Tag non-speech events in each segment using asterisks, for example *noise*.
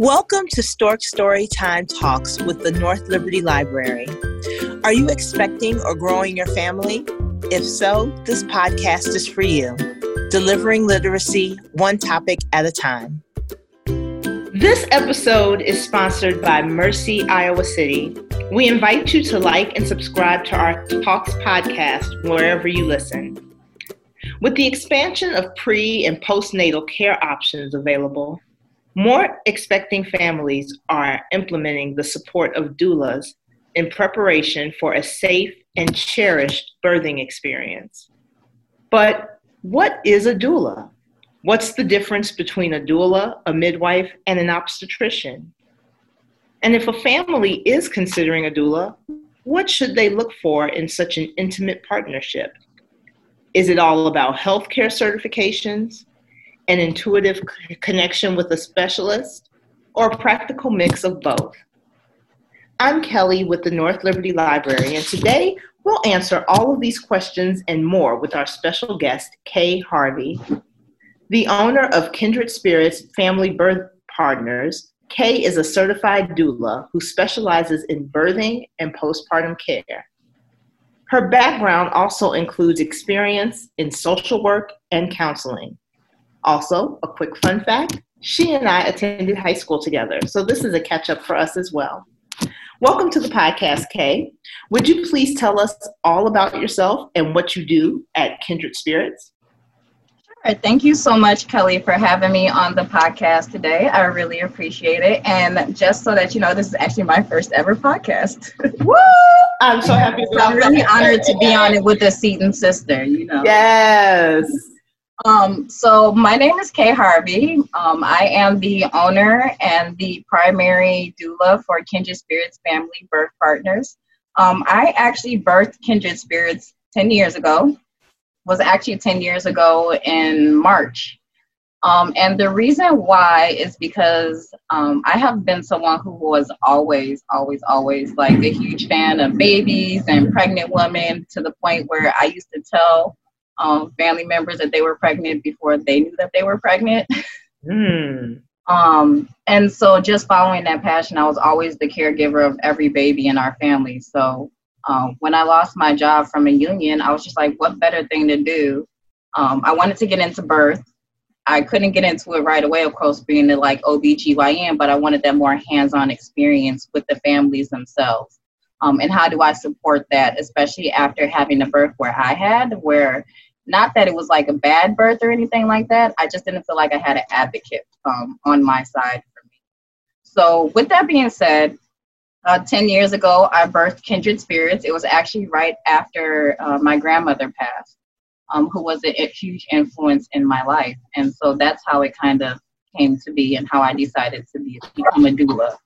Welcome to Stork Storytime Talks with the North Liberty Library. Are you expecting or growing your family? If so, this podcast is for you. Delivering literacy one topic at a time. This episode is sponsored by Mercy Iowa City. We invite you to like and subscribe to our Talks podcast wherever you listen. With the expansion of pre and postnatal care options available, more expecting families are implementing the support of doulas in preparation for a safe and cherished birthing experience. But what is a doula? What's the difference between a doula, a midwife, and an obstetrician? And if a family is considering a doula, what should they look for in such an intimate partnership? Is it all about healthcare certifications, an intuitive connection with a specialist, or a practical mix of both? I'm Kelly with the North Liberty Library, and today we'll answer all of these questions and more with our special guest, Kay Harvey. The owner of Kindred Spirits Family Birth Partners, Kay is a certified doula who specializes in birthing and postpartum care. Her background also includes experience in social work and counseling. Also, a quick fun fact she and I attended high school together, so this is a catch up for us as well. Welcome to the podcast, Kay. Would you please tell us all about yourself and what you do at Kindred Spirits? Sure. Thank you so much, Kelly, for having me on the podcast today. I really appreciate it. And just so that you know, this is actually my first ever podcast. *laughs* Woo! I'm so happy. I'm really honored to be on it with the Seaton sister, you know. Yes. Um, so my name is Kay Harvey. Um, I am the owner and the primary doula for Kindred Spirits Family Birth Partners. Um, I actually birthed Kindred Spirits 10 years ago, was actually 10 years ago in March. Um, and the reason why is because um, I have been someone who was always, always, always like a huge fan of babies and pregnant women to the point where I used to tell um, family members that they were pregnant before they knew that they were pregnant. *laughs* Mm. um, and so just following that passion, I was always the caregiver of every baby in our family. So um, when I lost my job from a union, I was just like, what better thing to do? Um, I wanted to get into birth. I couldn't get into it right away, of course, being the like OBGYN, but I wanted that more hands-on experience with the families themselves. Um, and how do I support that, especially after having a birth where I had, where not that it was like a bad birth or anything like that. I just didn't feel like I had an advocate um, on my side for me. So, with that being said, uh, 10 years ago, I birthed Kindred Spirits. It was actually right after uh, my grandmother passed, um, who was a, a, huge influence in my life. And so that's how it kind of came to be and how I decided to be, become a doula.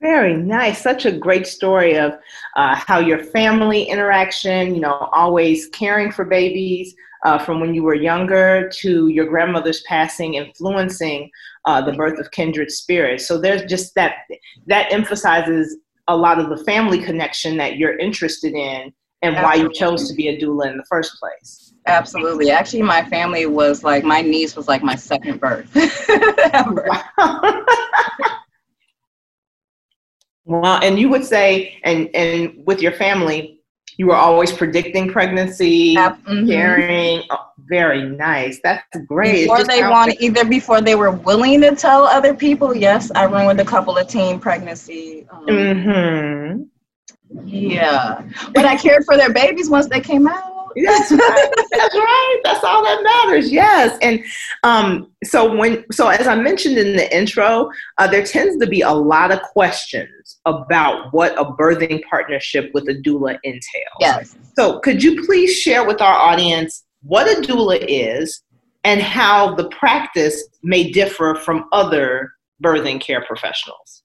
Very nice. Such a great story of uh, how your family interaction, you know, always caring for babies uh, from when you were younger to your grandmother's passing, influencing uh, the birth of kindred spirits. So there's just that, that emphasizes a lot of the family connection that you're interested in and Absolutely. why you chose to be a doula in the first place. Absolutely. Actually, my family was like, my niece was like my second birth. *laughs* *laughs* Well, and you would say, and and with your family, you were always predicting pregnancy, mm-hmm. caring. Oh, very nice. That's great. Before they want, either before they were willing to tell other people. Yes, I ran with a couple of teen pregnancy. Um, mm-hmm. Yeah, but I cared for their babies once they came out. That's right. That's right. That's all that matters. Yes. And um, so when so as I mentioned in the intro, uh, there tends to be a lot of questions about what a birthing partnership with a doula entails. Yes. So could you please share with our audience what a doula is and how the practice may differ from other birthing care professionals?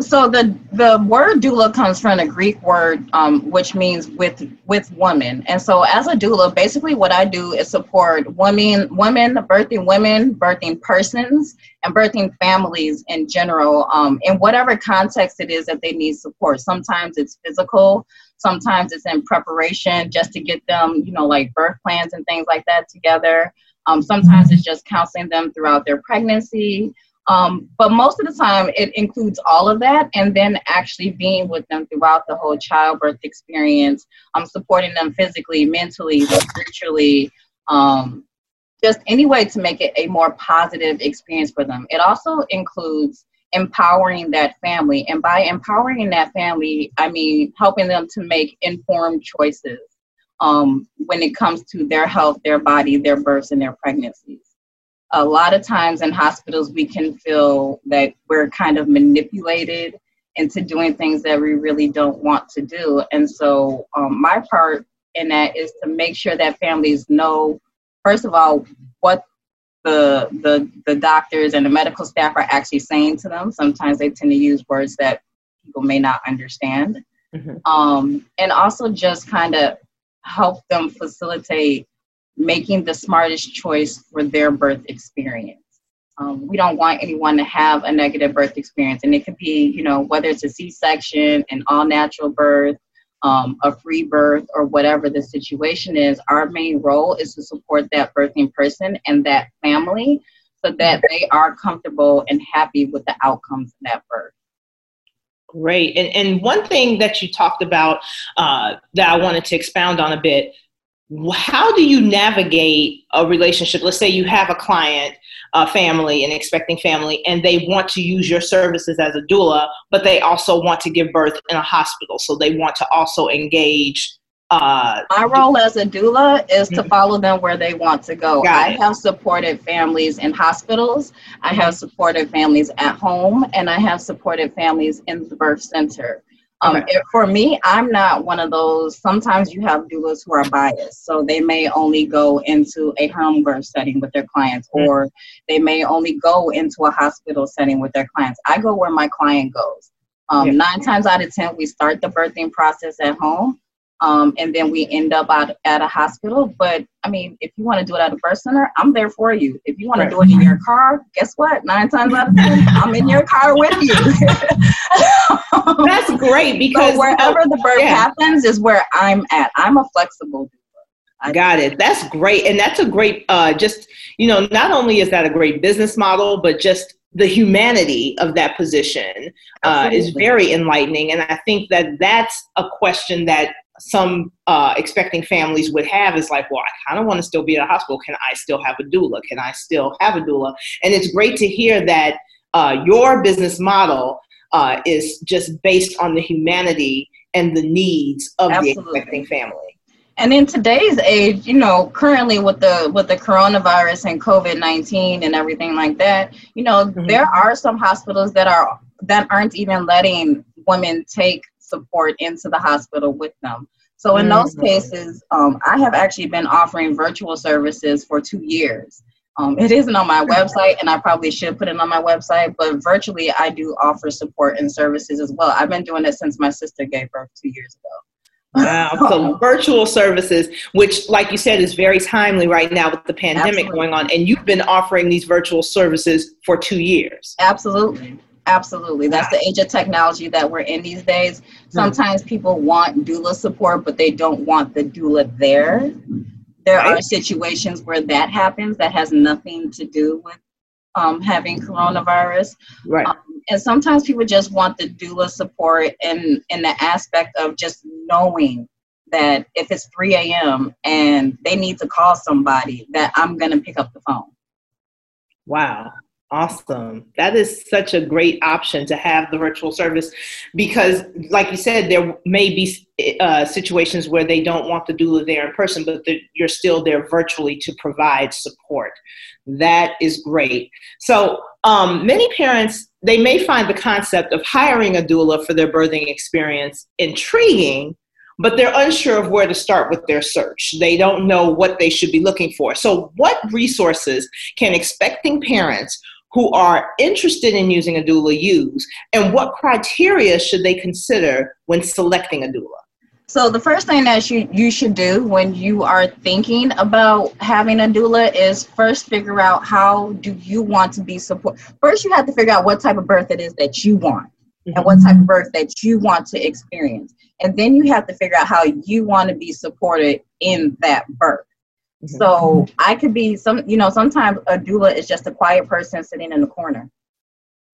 So the the word doula comes from a Greek word, um, which means with with women. And so as a doula, basically what I do is support women, women, birthing women, birthing persons, and birthing families in general, um, in whatever context it is that they need support. Sometimes it's physical, sometimes it's in preparation just to get them, you know, like birth plans and things like that together. Um, sometimes it's just counseling them throughout their pregnancy Um, but most of the time, it includes all of that, and then actually being with them throughout the whole childbirth experience. I'm um, supporting them physically, mentally, spiritually, um, just any way to make it a more positive experience for them. It also includes empowering that family, and by empowering that family, I mean helping them to make informed choices um, when it comes to their health, their body, their births, and their pregnancies a lot of times in hospitals we can feel that we're kind of manipulated into doing things that we really don't want to do. And so um, my part in that is to make sure that families know first of all what the, the the doctors and the medical staff are actually saying to them. Sometimes they tend to use words that people may not understand. Mm-hmm. um, and also just kind of help them facilitate making the smartest choice for their birth experience. Um, we don't want anyone to have a negative birth experience, and it could be, you know, whether it's a C-section, an all-natural birth, um, a free birth, or whatever the situation is. Our main role is to support that birthing person and that family, so that they are comfortable and happy with the outcomes of that birth. Great, and and one thing that you talked about uh, that I wanted to expound on a bit how do you navigate a relationship? Let's say you have a client a family an expecting family and they want to use your services as a doula but they also want to give birth in a hospital. So they want to also engage uh, my role as a doula is to mm-hmm. follow them where they want to go. I have supported families in hospitals. I have supported families at home and i have supported families in the birth center um, okay. for me, I'm not one of those. Sometimes you have doulas who are biased, so they may only go into a home birth setting with their clients, mm-hmm. or they may only go into a hospital setting with their clients. I go where my client goes. Um, yeah. Nine times out of ten, we start the birthing process at home, um, and then we end up at, at a hospital. But I mean, if you want to do it at a birth center, I'm there for you. If you want right. to do it in your car, guess what? Nine times out of ten, I'm in your car with you. *laughs* That's great because so wherever the birth yeah. happens is where I'm at. I'm a flexible. I Got it. That's great, and that's a great. Uh, just you know, not only is that a great business model, but just the humanity of that position uh, is very enlightening, and I think that that's a question that some uh, expecting families would have is like, well, I kind of want to still be at a hospital. Can I still have a doula? Can I still have a doula? And it's great to hear that uh, your business model uh, is just based on the humanity and the needs of Absolutely. the expecting family. And in today's age, you know, currently with the with the coronavirus and COVID nineteen and everything like that, you know, mm-hmm. there are some hospitals that are that aren't even letting women take support into the hospital with them. So in those mm-hmm. cases, um, I have actually been offering virtual services for two years. Um, it isn't on my website, and I probably should put it on my website, but virtually I do offer support and services as well. I've been doing it since my sister gave birth two years ago. Wow. So *laughs* virtual services, which, like you said, is very timely right now with the pandemic Absolutely. going on. And you've been offering these virtual services for two years. Absolutely. Absolutely. That's the age of technology that we're in these days. Sometimes people want doula support, but they don't want the doula there. There are situations where that happens that has nothing to do with um, having coronavirus. Right. Um, and sometimes people just want the doula support in, in the aspect of just knowing that if it's 3 a.m. and they need to call somebody, that I'm going to pick up the phone. Wow. Awesome. That is such a great option to have the virtual service because, like you said, there may be uh, situations where they don't want the doula there in person, but you're still there virtually to provide support. That is great. So, um, many parents they may find the concept of hiring a doula for their birthing experience intriguing, but they're unsure of where to start with their search. They don't know what they should be looking for. So, what resources can expecting parents who are interested in using a doula use, and what criteria should they consider when selecting a doula? So the first thing that you, you should do when you are thinking about having a doula is first figure out how do you want to be supported. First, you have to figure out what type of birth it is that you want mm-hmm. and what type of birth that you want to experience. And then you have to figure out how you want to be supported in that birth. Mm-hmm. So I could be some, you know, sometimes a doula is just a quiet person sitting in the corner.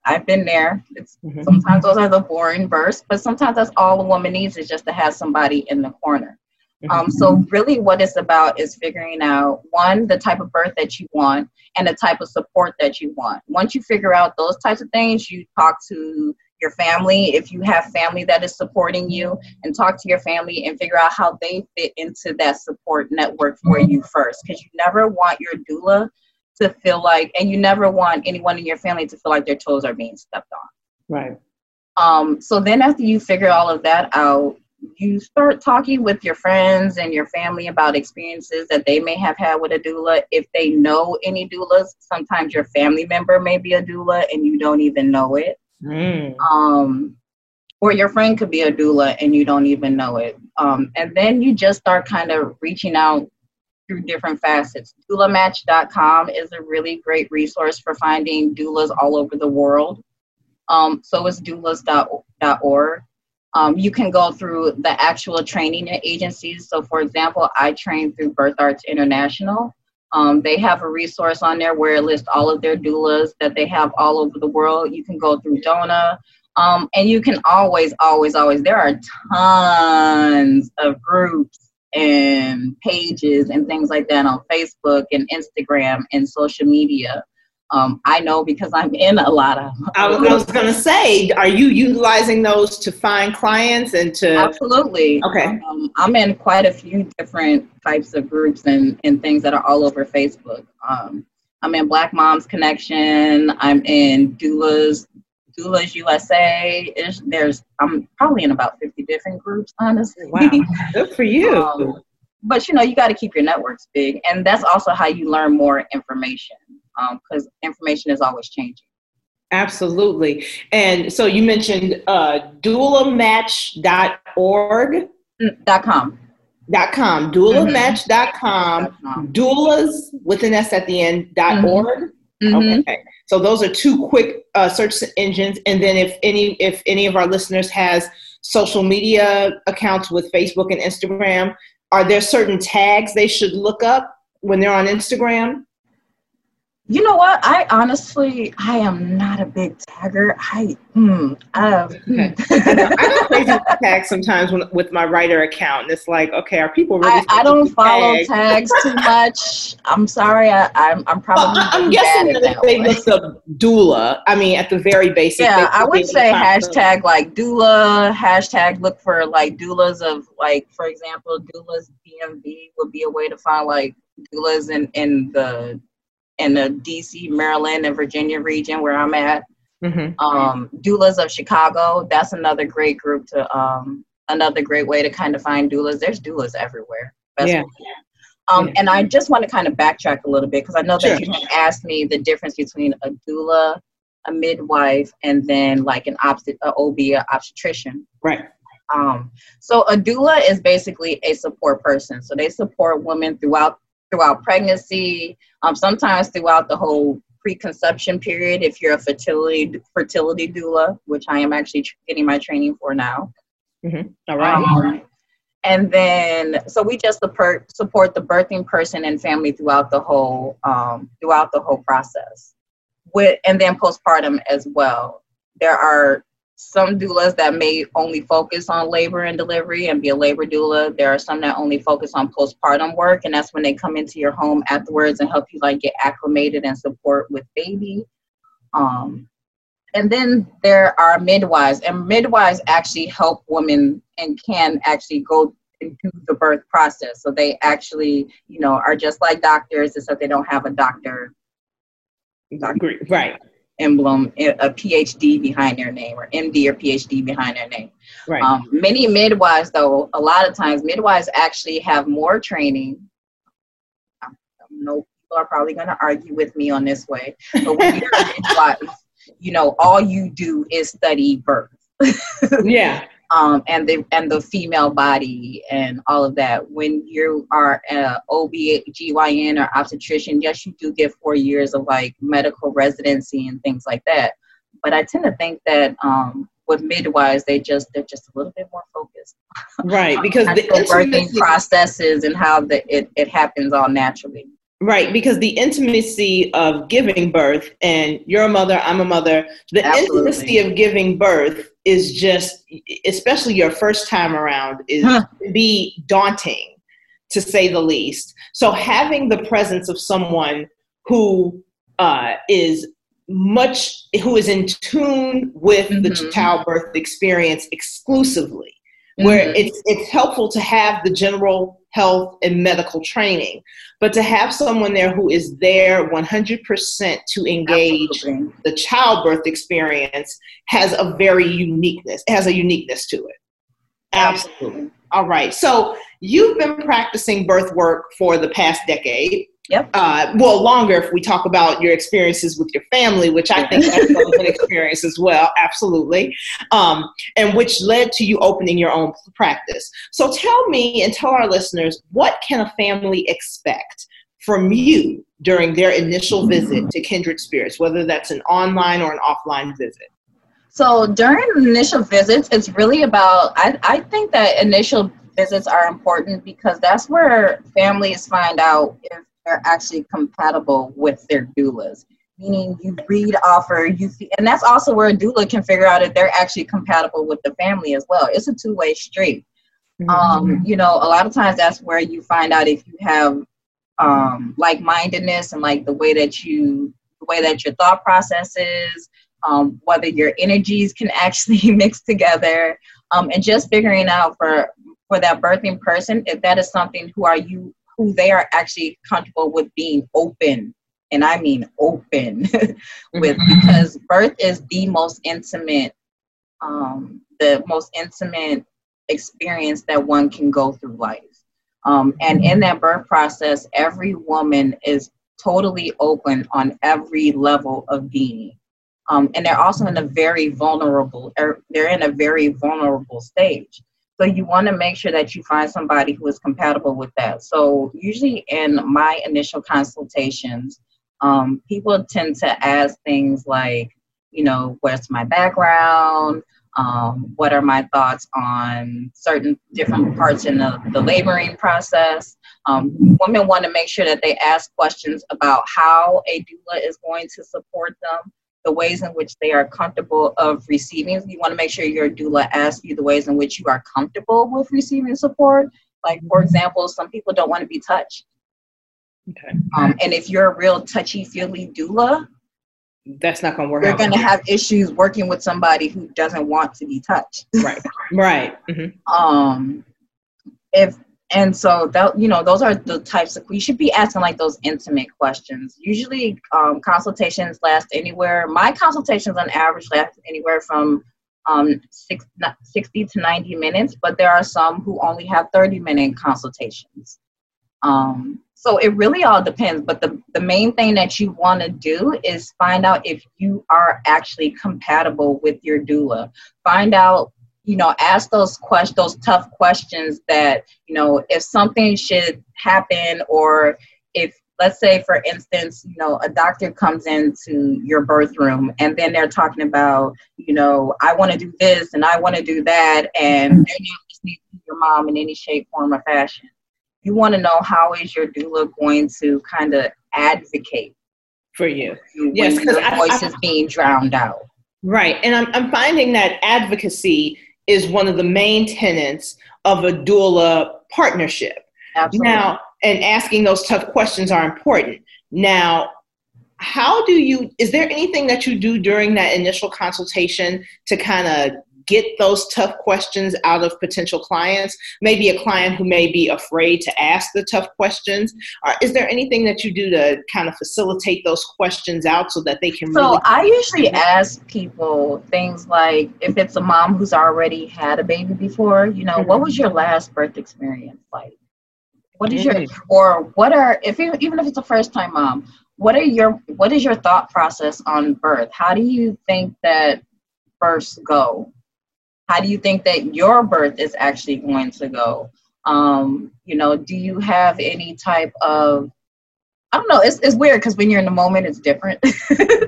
I've been there. It's mm-hmm. sometimes those are the boring births, but sometimes that's all a woman needs is just to have somebody in the corner. Mm-hmm. Um, so really what it's about is figuring out one, the type of birth that you want and the type of support that you want. Once you figure out those types of things, you talk to your family, if you have family that is supporting you, and talk to your family and figure out how they fit into that support network for you first. Because you never want your doula to feel like, and you never want anyone in your family to feel like their toes are being stepped on. Right. Um, so then after you figure all of that out, you start talking with your friends and your family about experiences that they may have had with a doula. If they know any doulas, sometimes your family member may be a doula and you don't even know it. Mm. Um, or your friend could be a doula and you don't even know it. Um, and then you just start kind of reaching out through different facets. Doulamatch.com is a really great resource for finding doulas all over the world. Um, so is doulas.org. Um, you can go through the actual training agencies. So, for example, I train through Birth Arts International. Um, they have a resource on there where it lists all of their doulas that they have all over the world. You can go through DONA. Um, and you can always, always, always, there are tons of groups and pages and things like that on Facebook and Instagram and social media. Um, I know because I'm in a lot of. I, I was going to say, are you utilizing those to find clients and to? Absolutely. Okay. Um, I'm in quite a few different types of groups and, and things that are all over Facebook. Um, I'm in Black Moms Connection. I'm in Doulas Doulas USA. There's, there's I'm probably in about 50 different groups, honestly. Wow, good for you. Um, but you know, you got to keep your networks big, and that's also how you learn more information because um, information is always changing. Absolutely. And so you mentioned uh, doulamatch.org. Mm, dot com. Dot com. Doulamatch.com. Mm-hmm. Doulas with an S at the end. Dot mm-hmm. org. Mm-hmm. Okay. So those are two quick uh, search engines. And then if any if any of our listeners has social media accounts with Facebook and Instagram, are there certain tags they should look up when they're on Instagram? You know what? I honestly, I am not a big tagger. I, hmm, uh, okay. I crazy *laughs* tags sometimes when, with my writer account, and it's like, okay, are people really? I, I don't follow tag? tags too *laughs* much. I'm sorry. I, am I'm, I'm probably. Well, I'm guessing that, they look up doula. I mean, at the very basic. Yeah, I would say hashtag like doula. Hashtag look for like doulas of like, for example, doulas DMV would be a way to find like doulas in in the in the DC, Maryland, and Virginia region where I'm at. Mm-hmm. Um, doulas of Chicago. That's another great group to um, another great way to kind of find doulas. There's doulas everywhere. Yeah. Um, yeah. And I just want to kind of backtrack a little bit because I know that sure. you have asked me the difference between a doula, a midwife, and then like an obst- OB, a obstetrician. Right. Um, so a doula is basically a support person. So they support women throughout throughout pregnancy, um, sometimes throughout the whole preconception period if you're a fertility fertility doula, which I am actually getting my training for now. Mm-hmm. All right. Um, and then so we just support support the birthing person and family throughout the whole um, throughout the whole process. With and then postpartum as well. There are some doulas that may only focus on labor and delivery and be a labor doula. There are some that only focus on postpartum work, and that's when they come into your home afterwards and help you like get acclimated and support with baby. Um, and then there are midwives, and midwives actually help women and can actually go and do the birth process. So they actually, you know, are just like doctors, except they don't have a doctor. doctor. Right emblem, a PhD behind their name, or MD or PhD behind their name. Right. Um, many midwives, though, a lot of times midwives actually have more training. I know people are probably going to argue with me on this way, but when you're a *laughs* midwife, you know, all you do is study birth. *laughs* yeah um, and the and the female body and all of that. When you are a OB/GYN or obstetrician, yes, you do get four years of like medical residency and things like that. But I tend to think that um, with midwives, they just they're just a little bit more focused. Right, *laughs* because the birthing processes and how the, it, it happens all naturally. Right, because the intimacy of giving birth, and you're a mother, I'm a mother, the Absolutely. intimacy of giving birth is just, especially your first time around, is huh. be daunting to say the least. So having the presence of someone who uh, is much, who is in tune with mm-hmm. the childbirth experience exclusively, where mm-hmm. it's it's helpful to have the general health and medical training but to have someone there who is there 100% to engage Absolutely. the childbirth experience has a very uniqueness has a uniqueness to it Absolutely. All right. So you've been practicing birth work for the past decade. Yep. Uh, well, longer if we talk about your experiences with your family, which I think that's an experience as well, absolutely, um, and which led to you opening your own practice. So tell me and tell our listeners, what can a family expect from you during their initial visit to Kindred Spirits, whether that's an online or an offline visit? So during initial visits, it's really about, I, I think that initial visits are important because that's where families find out if they're actually compatible with their doulas. Meaning you read offer, you see, and that's also where a doula can figure out if they're actually compatible with the family as well. It's a two way street. Mm-hmm. Um, you know, a lot of times that's where you find out if you have um, like mindedness and like the way that you, the way that your thought process is, um, whether your energies can *laughs* actually *laughs* mix together, um, and just figuring out for for that birthing person if that is something who are you who they are actually comfortable with being open and i mean open *laughs* with mm-hmm. because birth is the most intimate um, the most intimate experience that one can go through life. Um, and in that birth process every woman is totally open on every level of being. Um, and they're also in a very vulnerable er, they're in a very vulnerable stage so you want to make sure that you find somebody who is compatible with that. So usually in my initial consultations, um, people tend to ask things like, you know, where's my background? Um, what are my thoughts on certain different parts in the, the laboring process? Um, women want to make sure that they ask questions about how a doula is going to support them the ways in which they are comfortable of receiving. You want to make sure your doula asks you the ways in which you are comfortable with receiving support. Like, for mm-hmm. example, some people don't want to be touched. Okay. Um, and if you're a real touchy feely doula, that's not going to work. You're going to have issues working with somebody who doesn't want to be touched. Right. Right. Mm-hmm. *laughs* Um, if and so that you know those are the types of we should be asking like those intimate questions. Usually um, consultations last anywhere my consultations on average last anywhere from um, six, 60 to 90 minutes but there are some who only have 30 minute consultations. Um, so it really all depends but the, the main thing that you want to do is find out if you are actually compatible with your doula. Find out you know ask those questions those tough questions that you know if something should happen or if let's say for instance you know a doctor comes into your birth room and then they're talking about you know i want to do this and i want to do that and they're not listening to your mom in any shape form or fashion. You want to know how is your doula going to kind of advocate for you. yes because your voice I, I, is being drowned out? Right and I'm, I'm finding that advocacy is one of the main tenets of a doula partnership. Absolutely. Now, and asking those tough questions are important. Now, how do you, is there anything that you do during that initial consultation to kind of get those tough questions out of potential clients? Maybe a client who may be afraid to ask the tough questions. Or is there anything that you do to kind of facilitate those questions out so that they can? So really- I usually ask people things like, if it's a mom who's already had a baby before, you know, mm-hmm. what was your last birth experience like? What is mm-hmm. your, or what are, if you, even if it's a first time mom, what are your, what is your thought process on birth? How do you think that births go? How do you think that your birth is actually going to go? Um, you know do you have any type of i don't know it's, it's weird because when you're in the moment it's different. *laughs*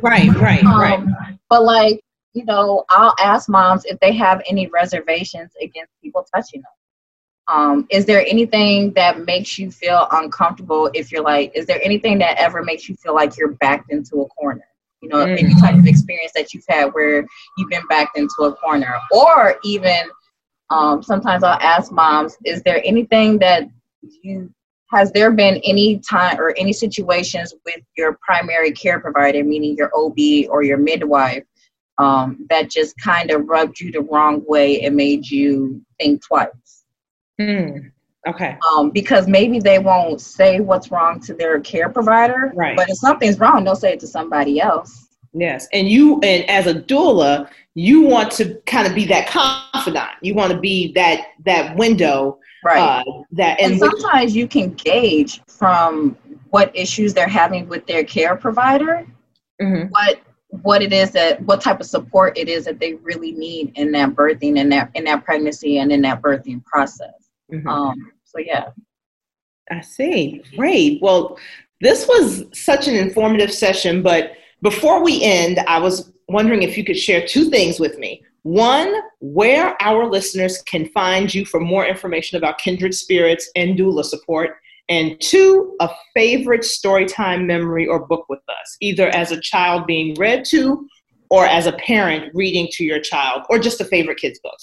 Right right um, right. but like you know i'll ask moms if they have any reservations against people touching them. Um, is there anything that makes you feel uncomfortable if you're like, is there anything that ever makes you feel like you're backed into a corner? You know, mm. any type of experience that you've had where you've been backed into a corner, or even um, sometimes I'll ask moms, is there anything that you has there been any time or any situations with your primary care provider, meaning your OB or your midwife, um, that just kind of rubbed you the wrong way and made you think twice? Hmm. Okay. Um, because maybe they won't say what's wrong to their care provider, right? But if something's wrong, they'll say it to somebody else. Yes, and you and as a doula, you want to kind of be that confidant. You want to be that that window, right? Uh, that and, and sometimes which, you can gauge from what issues they're having with their care provider, mm-hmm. what what it is that what type of support it is that they really need in that birthing and that in that pregnancy and in that birthing process. Mm-hmm. Um, so yeah, I see. Great. Well, this was such an informative session, but before we end, I was wondering if you could share two things with me. One, where our listeners can find you for more information about kindred spirits and doula support. And two, a favorite storytime memory or book with us, either as a child being read to or as a parent reading to your child, or just a favorite kids book.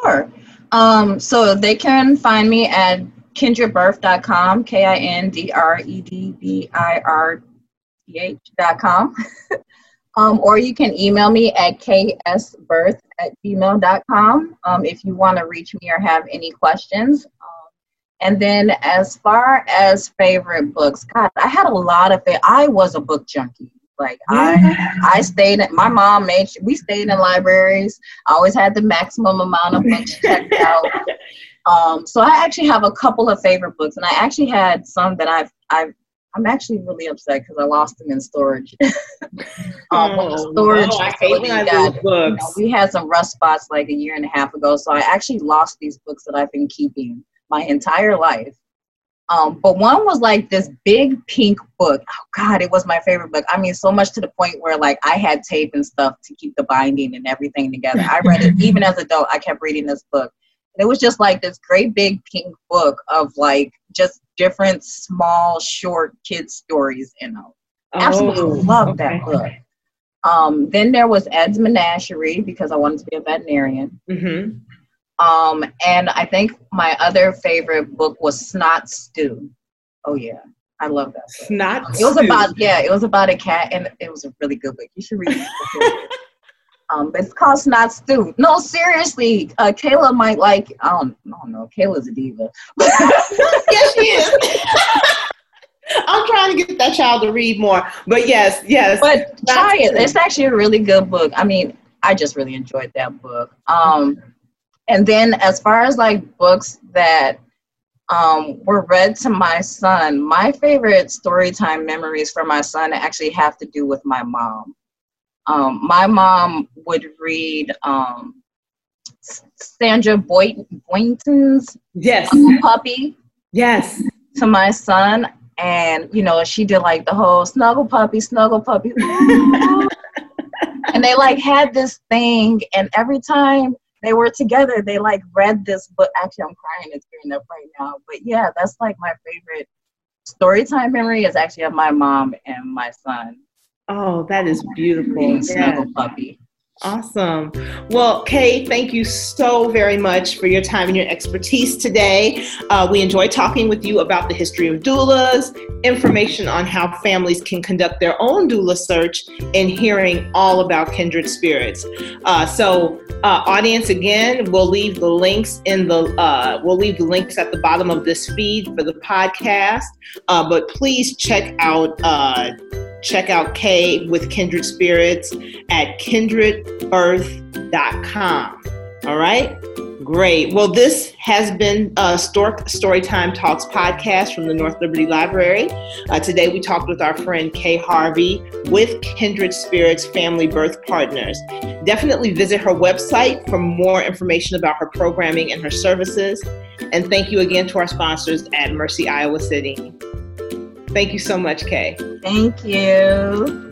Sure. Um, so they can find me at kindredbirth.com, K I N D R E D B I R T H.com. *laughs* um, or you can email me at ksbirth at gmail.com um, if you want to reach me or have any questions. Um, and then as far as favorite books, God, I had a lot of it. I was a book junkie. Like I, I stayed. At, my mom made. We stayed in libraries. I always had the maximum amount of books checked *laughs* out. Um, so I actually have a couple of favorite books, and I actually had some that I've I've I'm actually really upset because I lost them in storage. *laughs* um, oh, storage no, facility got, you know, we had some rust spots like a year and a half ago, so I actually lost these books that I've been keeping my entire life. Um, but one was like this big pink book. Oh God, it was my favorite book. I mean, so much to the point where like I had tape and stuff to keep the binding and everything together. I read it even as an adult. I kept reading this book. And it was just like this great big pink book of like just different small short kid stories in them. Absolutely oh, love okay. that book. Um, then there was Ed's Menagerie because I wanted to be a veterinarian. Mm-hmm. Um, and I think my other favorite book was Snot Stew. Oh yeah, I love that. Book. Snot. It was about yeah, it was about a cat, and it was a really good book. You should read it. *laughs* Um, but it's called Snot Stew. No, seriously, uh, Kayla might like. I don't, I don't know. Kayla's a diva. *laughs* yes, she is. I'm trying to get that child to read more, but yes, yes. But try it. It's actually a really good book. I mean, I just really enjoyed that book. Um, and then as far as like books that um, were read to my son, my favorite storytime memories for my son actually have to do with my mom. Um, my mom would read um, Sandra Boynton's yes. Puppy. Yes. To my son. And, you know, she did like the whole snuggle puppy, snuggle puppy. *laughs* and they like had this thing. And every time they were together, they like read this book. Actually, I'm crying and tearing up right now. But yeah, that's like my favorite story time memory is actually of my mom and my son. Oh, that is beautiful. Snuggle puppy. Awesome. Well, Kay, thank you so very much for your time and your expertise today. Uh, we enjoy talking with you about the history of doulas, information on how families can conduct their own doula search, and hearing all about kindred spirits. Uh, so, uh, audience, again, we'll leave the links in the uh, we'll leave the links at the bottom of this feed for the podcast. Uh, but please check out uh, check out Kay with Kindred Spirits at kindredbirth.com. All right? Great. Well, this has been a Stork Storytime Talks podcast from the North Liberty Library. Uh, today we talked with our friend Kay Harvey with Kindred Spirits Family Birth Partners. Definitely visit her website for more information about her programming and her services. And thank you again to our sponsors at Mercy Iowa City. Thank you so much, Kay. Thank you.